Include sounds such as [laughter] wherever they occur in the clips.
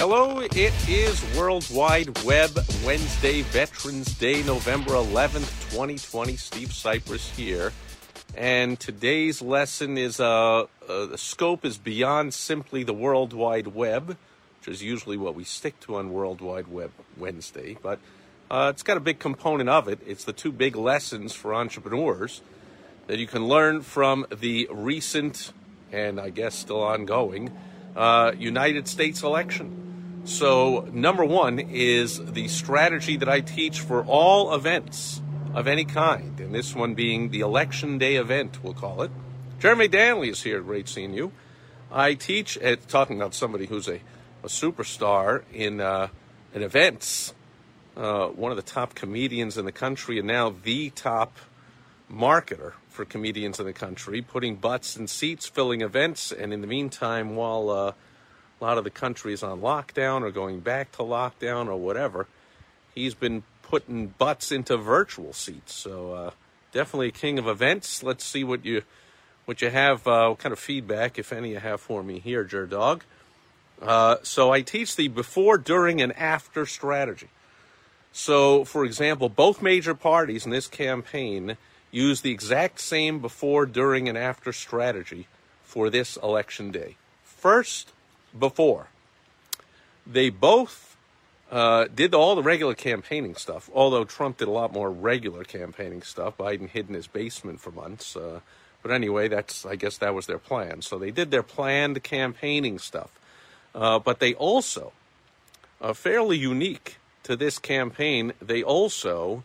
Hello, it is World Wide Web Wednesday, Veterans Day, November 11th, 2020. Steve Sipress here. And today's lesson is uh, uh, the scope is beyond simply the World Wide Web, which is usually what we stick to on World Wide Web Wednesday, but uh, it's got a big component of it. It's the two big lessons for entrepreneurs that you can learn from the recent and I guess still ongoing uh, United States election. So, number one is the strategy that I teach for all events of any kind, and this one being the election day event, we'll call it. Jeremy Danley is here. Great seeing you. I teach at talking about somebody who's a, a superstar in uh, in events, uh, one of the top comedians in the country, and now the top marketer for comedians in the country, putting butts in seats, filling events, and in the meantime, while uh, a lot of the country is on lockdown or going back to lockdown or whatever, he's been putting butts into virtual seats. So uh, definitely a king of events. Let's see what you what you have, uh, what kind of feedback, if any, you have for me here, Jer Dog. Uh, so I teach the before, during, and after strategy. So, for example, both major parties in this campaign use the exact same before, during, and after strategy for this election day. First, before. They both uh, did all the regular campaigning stuff, although Trump did a lot more regular campaigning stuff. Biden hid in his basement for months. Uh, but anyway, that's I guess that was their plan. So they did their planned campaigning stuff. Uh, but they also, uh, fairly unique to this campaign, they also,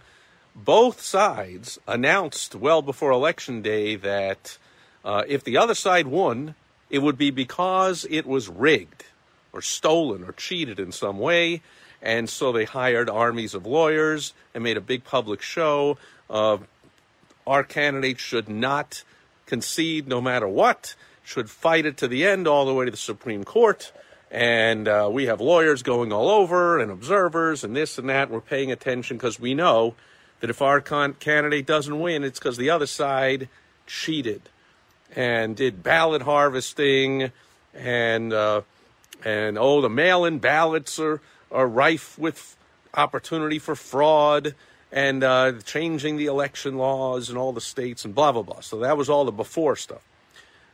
both sides announced well before Election Day that uh, if the other side won, it would be because it was rigged or stolen or cheated in some way. And so they hired armies of lawyers and made a big public show of our candidate should not concede no matter what, should fight it to the end all the way to the Supreme Court. And uh, we have lawyers going all over and observers and this and that. We're paying attention because we know that if our con- candidate doesn't win, it's because the other side cheated and did ballot harvesting and uh, and oh the mail-in ballots are are rife with opportunity for fraud and uh, changing the election laws in all the states and blah blah blah. So that was all the before stuff.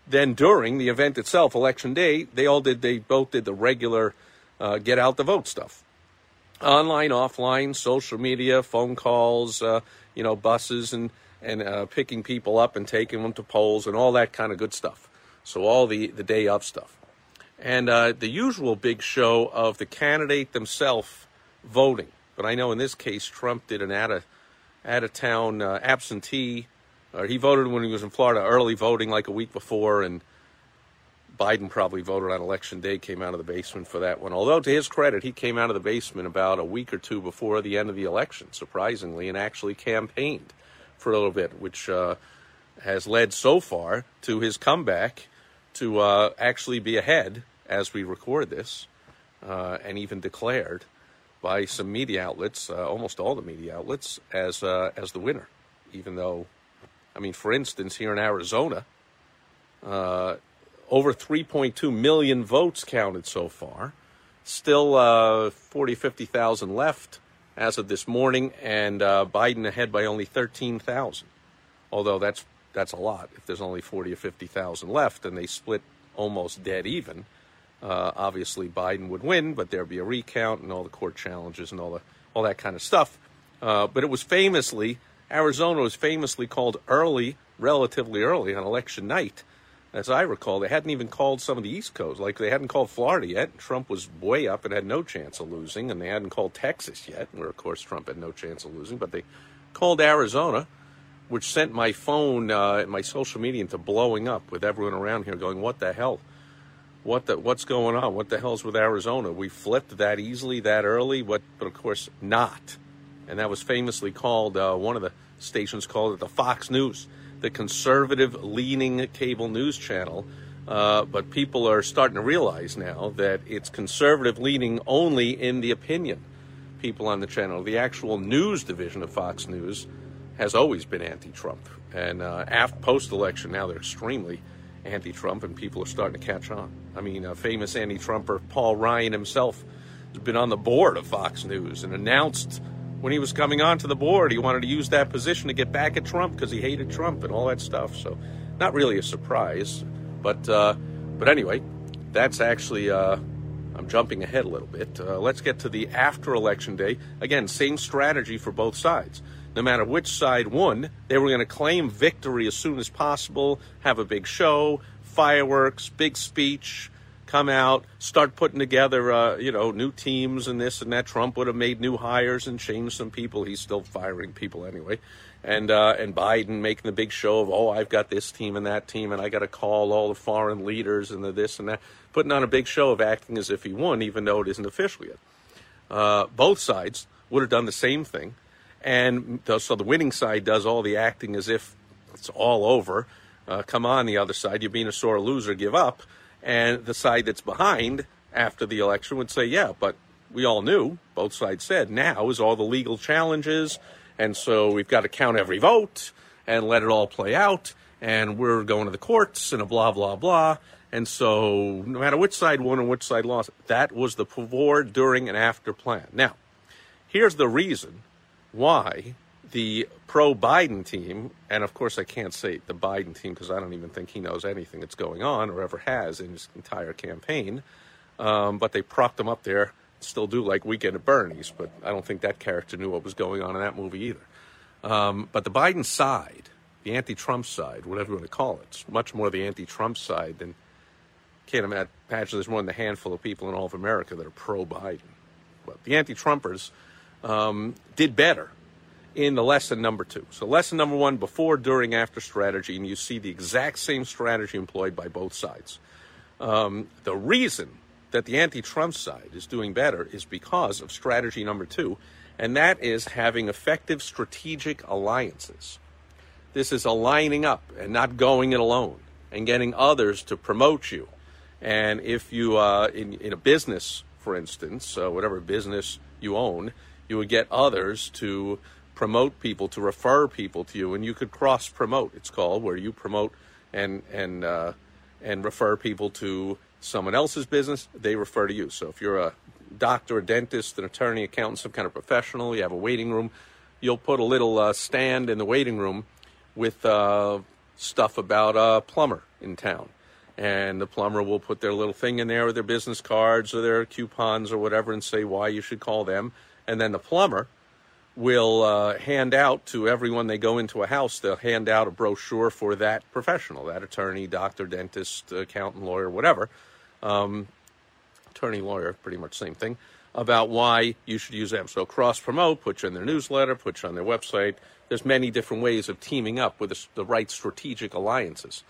Then during the event itself, election day, they all did they both did the regular uh, get out the vote stuff, online, offline, social media, phone calls, uh, you know, buses and and uh, picking people up and taking them to polls and all that kind of good stuff. So all the, the day of stuff. And uh, the usual big show of the candidate themselves voting. But I know in this case, Trump did an out of, out of town uh, absentee. Uh, he voted when he was in Florida, early voting like a week before, and Biden probably voted on election day, came out of the basement for that one. Although, to his credit, he came out of the basement about a week or two before the end of the election, surprisingly, and actually campaigned for a little bit, which uh, has led so far to his comeback to uh, actually be ahead as we record this, uh, and even declared by some media outlets, uh, almost all the media outlets, as uh, as the winner. Even though, I mean, for instance, here in Arizona, uh, over 3.2 million votes counted so far. Still uh, 40, 50,000 left as of this morning, and uh, Biden ahead by only 13,000. Although that's that's a lot. If there's only 40 or 50,000 left, and they split almost dead even, uh, obviously Biden would win, but there'd be a recount and all the court challenges and all the all that kind of stuff. Uh, but it was famously Arizona was famously called early, relatively early on election night as I recall, they hadn't even called some of the East Coast. Like they hadn't called Florida yet. Trump was way up and had no chance of losing, and they hadn't called Texas yet, where of course Trump had no chance of losing. But they called Arizona, which sent my phone, uh, my social media into blowing up with everyone around here going, "What the hell? What the? What's going on? What the hell's with Arizona? We flipped that easily, that early? What? But of course not. and that was famously called uh, one of the stations called it the Fox News, the conservative leaning cable news channel. Uh, but people are starting to realize now that it's conservative leaning only in the opinion. People on the channel, the actual news division of Fox News, has always been anti-Trump, and uh, post-election now they're extremely anti-Trump, and people are starting to catch on. I mean, a famous anti-Trumper, Paul Ryan himself, has been on the board of Fox News and announced when he was coming onto the board he wanted to use that position to get back at Trump because he hated Trump and all that stuff. So, not really a surprise, but uh, but anyway, that's actually. Uh, I'm jumping ahead a little bit. Uh, let's get to the after election day. Again, same strategy for both sides no matter which side won, they were going to claim victory as soon as possible, have a big show, fireworks, big speech, come out, start putting together, uh, you know, new teams and this and that. Trump would have made new hires and changed some people. He's still firing people anyway. And uh, and Biden making the big show of, oh, I've got this team and that team, and I got to call all the foreign leaders and the this and that, putting on a big show of acting as if he won, even though it isn't official yet. Uh, both sides would have done the same thing and so the winning side does all the acting as if it's all over. Uh, come on, the other side, you're being a sore loser, give up. And the side that's behind after the election would say, yeah, but we all knew, both sides said, now is all the legal challenges. And so we've got to count every vote and let it all play out. And we're going to the courts and a blah, blah, blah. And so no matter which side won and which side lost, that was the before, during, and after plan. Now, here's the reason why the pro Biden team, and of course I can't say the Biden team because I don't even think he knows anything that's going on or ever has in his entire campaign, um, but they propped him up there, still do like Weekend at Bernie's, but I don't think that character knew what was going on in that movie either. Um, but the Biden side, the anti Trump side, whatever you want to call it, it's much more the anti Trump side than can't imagine there's more than a handful of people in all of America that are pro Biden. But the anti Trumpers um, did better in the lesson number two. So, lesson number one before, during, after strategy, and you see the exact same strategy employed by both sides. Um, the reason that the anti Trump side is doing better is because of strategy number two, and that is having effective strategic alliances. This is aligning up and not going it alone and getting others to promote you. And if you, uh, in, in a business, for instance, uh, whatever business you own, you would get others to promote people, to refer people to you, and you could cross promote. It's called where you promote and and uh, and refer people to someone else's business. They refer to you. So if you're a doctor, a dentist, an attorney, accountant, some kind of professional, you have a waiting room. You'll put a little uh, stand in the waiting room with uh, stuff about a plumber in town and the plumber will put their little thing in there with their business cards or their coupons or whatever and say why you should call them and then the plumber will uh, hand out to everyone they go into a house. They'll hand out a brochure for that professional that attorney doctor dentist accountant lawyer whatever. Um, attorney lawyer pretty much same thing about why you should use them so cross promote put you in their newsletter put you on their website. There's many different ways of teaming up with the, right strategic alliances.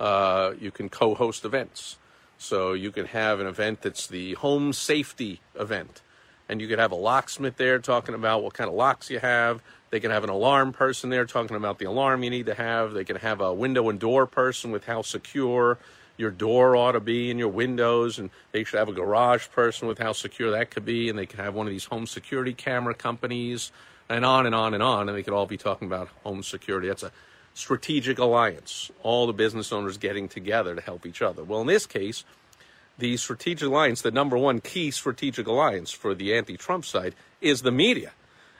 Uh, you can co-host events. So you can have an event that's the home safety event and you could have a locksmith there talking about what kind of locks you have. They can have an alarm person there talking about the alarm you need to have. They can have a window and door person with how secure your door ought to be and your windows. And they should have a garage person with how secure that could be. And they could have one of these home security camera companies and on and on and on. And they could all be talking about home security. That's a strategic alliance. All the business owners getting together to help each other. Well, in this case, the strategic alliance, the number one key strategic alliance for the anti Trump side, is the media.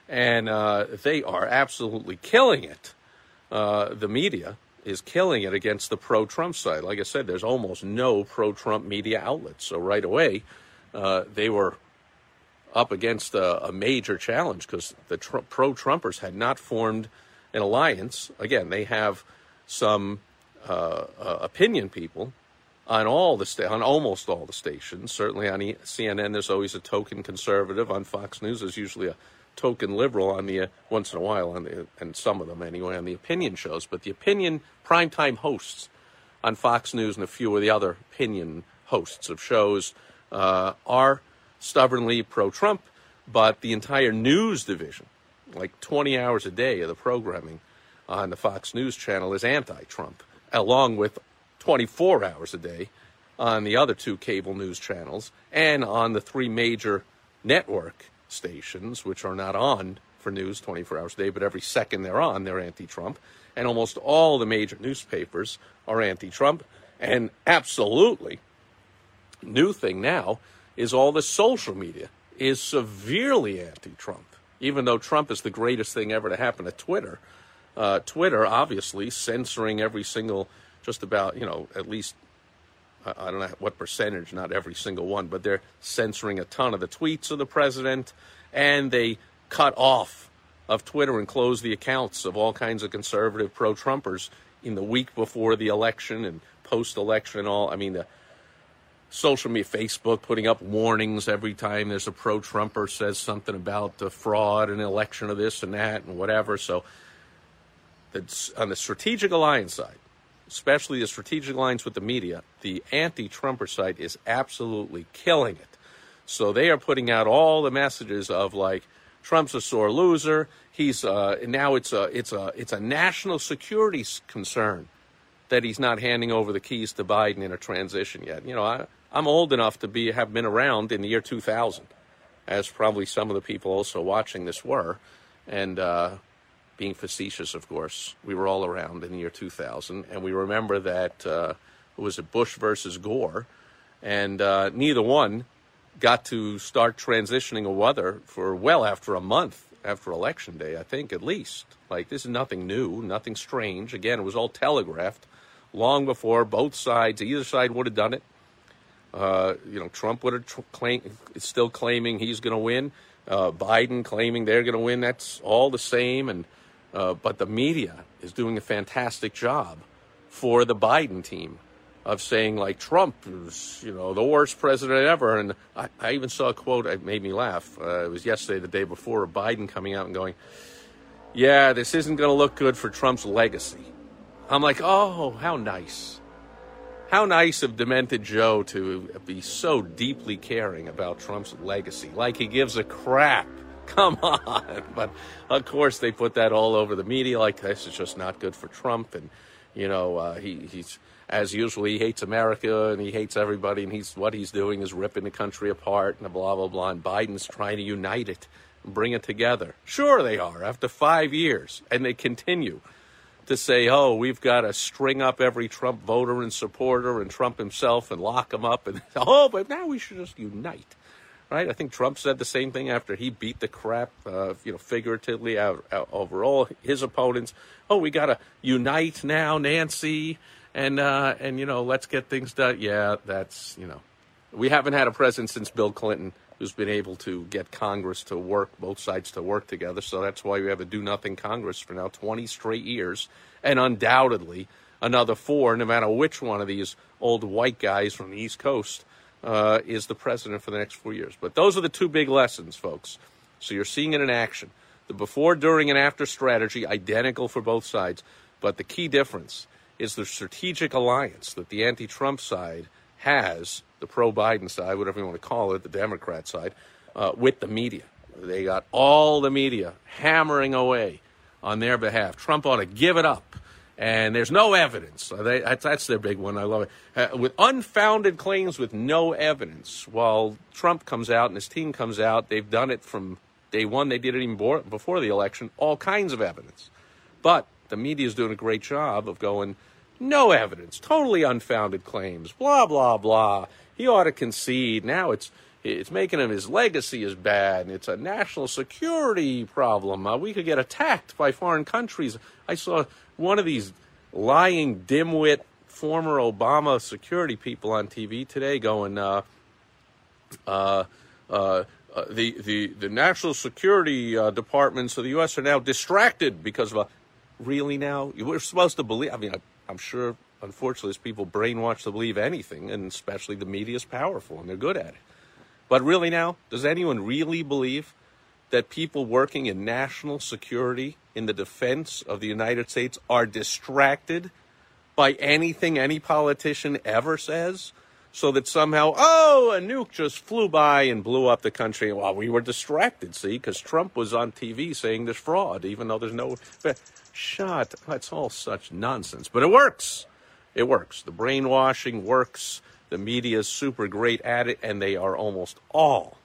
And uh, they are absolutely killing it. Uh, the media is killing it against the pro Trump side. Like I said, there's almost no pro Trump media outlets. So right away, uh, they were up against a, a major challenge because the tr- pro Trumpers had not formed an alliance. Again, they have some uh, uh, opinion people on all the sta- on almost all the stations. Certainly on CNN, there's always a token conservative. On Fox News, there's usually a token liberal on the uh, once in a while on the and some of them anyway on the opinion shows. But the opinion primetime hosts on Fox News and a few of the other opinion hosts of shows uh, are stubbornly pro-Trump. But the entire news division like 20 hours a day of the programming on the Fox News channel is anti Trump, along with 24 hours a day on the other two cable news channels and on the three major network stations, which are not on for news 24 hours a day, but every second they're on, they're anti Trump. And almost all the major newspapers are anti Trump. And absolutely, new thing now is all the social media is severely anti Trump. Even though Trump is the greatest thing ever to happen to Twitter, uh, Twitter obviously censoring every single, just about, you know, at least I don't know what percentage, not every single one, but they're censoring a ton of the tweets of the president, and they cut off of Twitter and close the accounts of all kinds of conservative pro Trumpers in the week before the election and post election and all. I mean, the social media, Facebook putting up warnings every time there's a pro Trumper says something about the fraud and election of this and that and whatever. So, that's on the strategic alliance side, especially the strategic alliance with the media, the anti Trumper side is absolutely killing it. So, they are putting out all the messages of like, Trump's a sore loser. He's uh, now it's a it's a it's a national security concern that he's not handing over the keys to Biden in a transition yet. You know, I, I'm old enough to be have been around in the year 2000, as probably some of the people also watching this were, and uh, being facetious, of course, we were all around in the year 2000, and we remember that uh, it was a Bush versus Gore, and uh, neither one got to start transitioning a weather for well after a month after election day, I think at least. Like this is nothing new, nothing strange. Again, it was all telegraphed long before both sides, either side would have done it. Uh, you know, Trump would have tr- still claiming he's going to win. Uh, Biden claiming they're going to win. That's all the same. And uh, but the media is doing a fantastic job for the Biden team of saying like Trump is, you know, the worst president ever. And I, I even saw a quote that made me laugh. Uh, it was yesterday, the day before, of Biden coming out and going, "Yeah, this isn't going to look good for Trump's legacy." I'm like, "Oh, how nice." How nice of Demented Joe to be so deeply caring about Trump's legacy, like he gives a crap. [laughs] Come on. But of course, they put that all over the media like this is just not good for Trump. And, you know, uh, he, he's, as usual, he hates America and he hates everybody. And he's, what he's doing is ripping the country apart and blah, blah, blah. And Biden's trying to unite it and bring it together. Sure, they are after five years. And they continue to say, oh, we've got to string up every Trump voter and supporter and Trump himself and lock them up. And, [laughs] oh, but now we should just unite. Right? I think Trump said the same thing after he beat the crap, uh, you know, figuratively out, out over all his opponents. Oh, we got to unite now, Nancy, and uh, and you know, let's get things done. Yeah, that's you know, we haven't had a president since Bill Clinton who's been able to get Congress to work, both sides to work together. So that's why we have a do nothing Congress for now 20 straight years. And undoubtedly, another four, no matter which one of these old white guys from the East Coast uh, is the president for the next four years. But those are the two big lessons, folks. So you're seeing it in action. The before, during, and after strategy, identical for both sides. But the key difference is the strategic alliance that the anti Trump side has the pro Biden side, whatever you want to call it, the Democrat side, uh, with the media. They got all the media hammering away on their behalf. Trump ought to give it up. And there's no evidence. They, that's, their big one. I love it. Uh, with unfounded claims with no evidence. While Trump comes out and his team comes out, they've done it from day one. They did it even before the election. All kinds of evidence. But the media is doing a great job of going, no evidence, totally unfounded claims, blah, blah, blah he ought to concede. Now it's it's making him his legacy is bad, and it's a national security problem. Uh, we could get attacked by foreign countries. I saw one of these lying dimwit former Obama security people on TV today going, uh, uh, uh, uh the, the, the national security uh, departments of the U.S. are now distracted because of a. Really now? We're supposed to believe. I mean, I, I'm sure unfortunately, people brainwashed to believe anything, and especially the media is powerful and they're good at it. But really, now, does anyone really believe that people working in national security in the defense of the United States are distracted by anything any politician ever says? so that somehow, oh, a nuke just flew by and blew up the country. Well, we were distracted, see, because Trump was on TV saying there's fraud, even though there's no. Shut. That's all such nonsense. But it works. It works. The brainwashing works. The media is super great at it, and they are almost all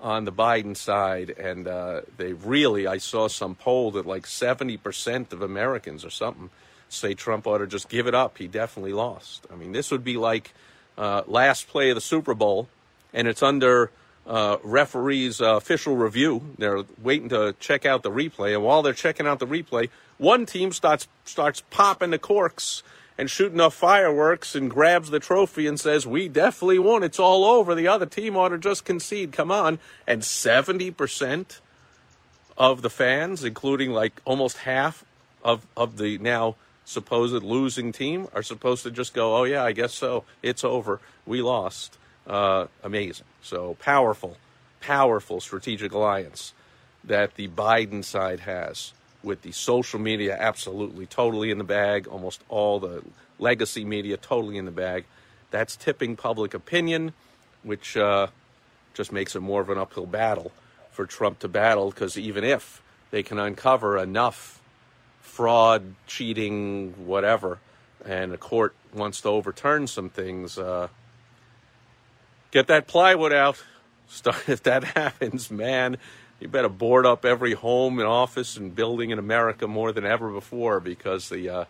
on the Biden side. And uh, they really, I saw some poll that like 70% of Americans or something say Trump ought to just give it up. He definitely lost. I mean, this would be like uh, last play of the Super Bowl, and it's under uh, referee's uh, official review. They're waiting to check out the replay, and while they're checking out the replay, one team starts starts popping the corks and shooting off fireworks and grabs the trophy and says, "We definitely won. It's all over." The other team ought to just concede. Come on, and seventy percent of the fans, including like almost half of of the now supposed losing team are supposed to just go, oh, yeah, I guess so. It's over. We lost. Uh, amazing. So powerful, powerful strategic alliance that the Biden side has with the social media absolutely totally in the bag, almost all the legacy media totally in the bag. That's tipping public opinion, which uh, just makes it more of an uphill battle for Trump to battle because even if they can uncover enough fraud, cheating, whatever, and the court wants to overturn some things, uh, get that plywood out. [laughs] Start, if that [laughs] happens, man, you better board up every home and office and building in America more than ever before because the uh,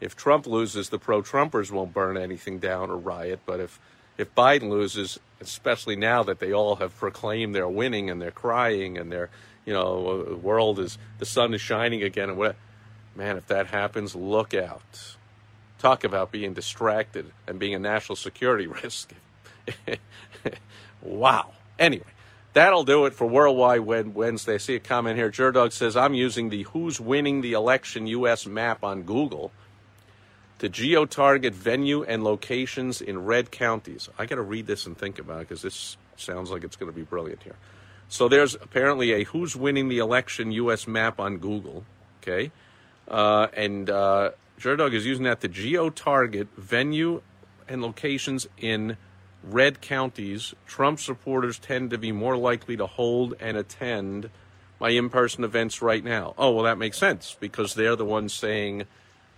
if Trump loses, the pro-Trumpers won't burn anything down or riot. But if if Biden loses, especially now that they all have proclaimed they're winning and they're crying and they're you know the world is the sun is shining again and what Man, if that happens, look out. Talk about being distracted and being a national security [laughs] risk. [laughs] wow. Anyway, that'll do it for Worldwide Wednesday. I see a comment here. Jerdog says, I'm using the Who's Winning the Election U.S. map on Google to geo-target venue and locations in red counties. I got to read this and think about it because this sounds like it's going to be brilliant here. So there's apparently a Who's Winning the Election U.S. map on Google. Okay. Uh, and uh, Jerdog is using that to geo target venue and locations in red counties. Trump supporters tend to be more likely to hold and attend my in person events right now. Oh, well, that makes sense because they're the ones saying,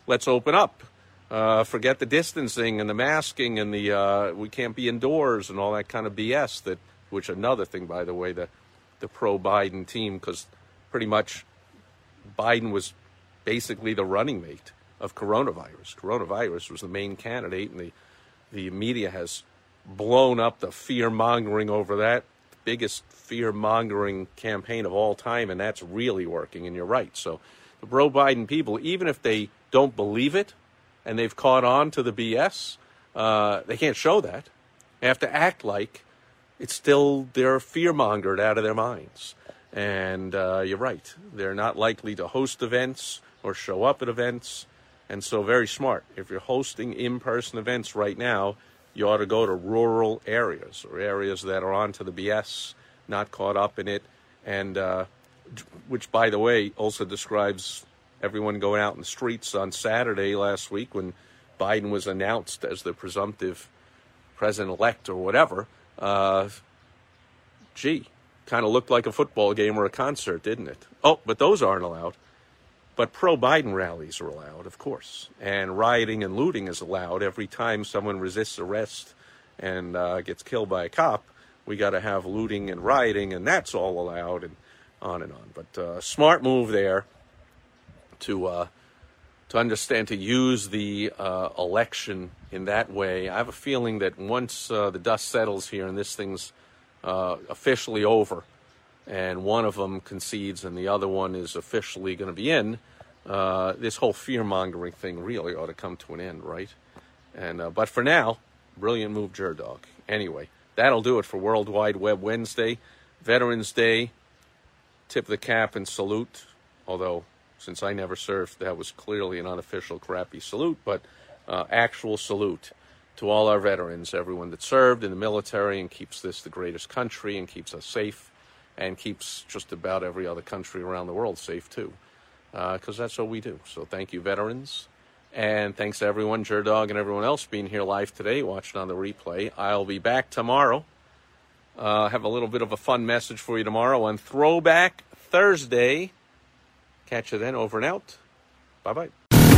let's open up. Uh, forget the distancing and the masking and the uh, we can't be indoors and all that kind of BS. That which another thing, by the way, the the pro Biden team because pretty much Biden was basically the running mate of coronavirus. Coronavirus was the main candidate, and the, the media has blown up the fear mongering over that. Biggest fear mongering campaign of all time, and that's really working, and you're right. So the pro Biden people, even if they don't believe it and they've caught on to the BS, uh, they can't show that. They have to act like it's still, they're fear mongered out of their minds. And uh, you're right. They're not likely to host events or show up at events. And so, very smart. If you're hosting in person events right now, you ought to go to rural areas or areas that are onto the BS, not caught up in it. And uh, which, by the way, also describes everyone going out in the streets on Saturday last week when Biden was announced as the presumptive president elect or whatever. Uh, gee, kind of looked like a football game or a concert, didn't it? Oh, but those aren't allowed. But pro Biden rallies are allowed, of course, and rioting and looting is allowed every time someone resists arrest and uh, gets killed by a cop. We got to have looting and rioting, and that's all allowed, and on and on. But uh, smart move there to uh, to understand to use the uh, election in that way. I have a feeling that once uh, the dust settles here and this thing's uh, officially over, and one of them concedes and the other one is officially going to be in, uh, this whole fear mongering thing really ought to come to an end, right? And uh, but for now, brilliant move, Jerdog. Anyway, that'll do it for World Wide Web Wednesday, Veterans Day. Tip the cap and salute. Although, since I never served, that was clearly an unofficial crappy salute, but uh, actual salute to all our veterans, everyone that served in the military and keeps this the greatest country and keeps us safe and keeps just about every other country around the world safe too, because uh, that's what we do. So thank you, veterans, And thanks to everyone, Dog and everyone else being here live today, watching on the replay. I'll be back tomorrow. Uh, have a little bit of a fun message for you tomorrow on Throwback Thursday. Catch you then. Over and out. Bye bye.